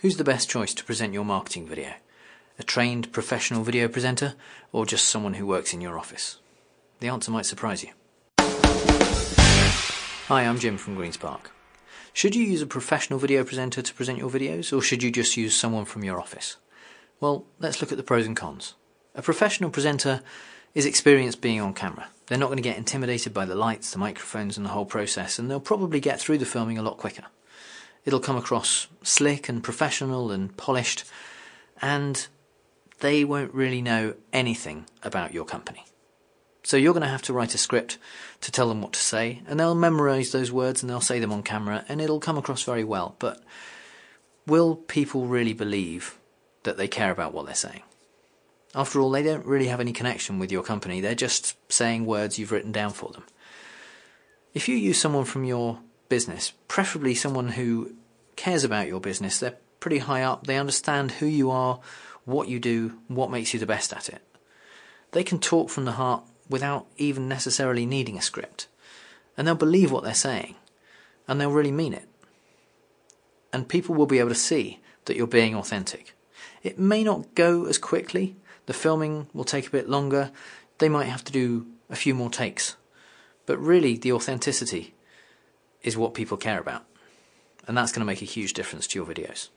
Who's the best choice to present your marketing video? A trained professional video presenter or just someone who works in your office? The answer might surprise you. Hi, I'm Jim from GreenSpark. Should you use a professional video presenter to present your videos or should you just use someone from your office? Well, let's look at the pros and cons. A professional presenter is experienced being on camera. They're not going to get intimidated by the lights, the microphones, and the whole process, and they'll probably get through the filming a lot quicker. It'll come across slick and professional and polished, and they won't really know anything about your company. So you're going to have to write a script to tell them what to say, and they'll memorize those words and they'll say them on camera, and it'll come across very well. But will people really believe that they care about what they're saying? After all, they don't really have any connection with your company, they're just saying words you've written down for them. If you use someone from your business, preferably someone who cares about your business, they're pretty high up, they understand who you are, what you do, what makes you the best at it. They can talk from the heart without even necessarily needing a script. And they'll believe what they're saying, and they'll really mean it. And people will be able to see that you're being authentic. It may not go as quickly, the filming will take a bit longer, they might have to do a few more takes. But really, the authenticity is what people care about. And that's going to make a huge difference to your videos.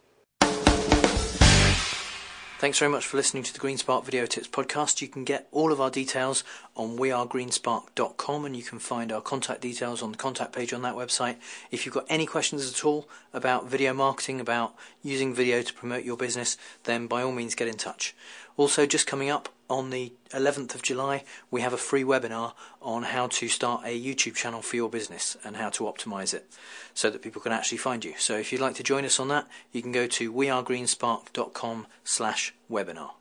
Thanks very much for listening to the GreenSpark Video Tips podcast. You can get all of our details on wearegreenspark.com and you can find our contact details on the contact page on that website. If you've got any questions at all about video marketing, about using video to promote your business, then by all means get in touch. Also, just coming up on the 11th of July, we have a free webinar on how to start a YouTube channel for your business and how to optimize it so that people can actually find you. So if you'd like to join us on that, you can go to wearegreenspark.com slash webinar.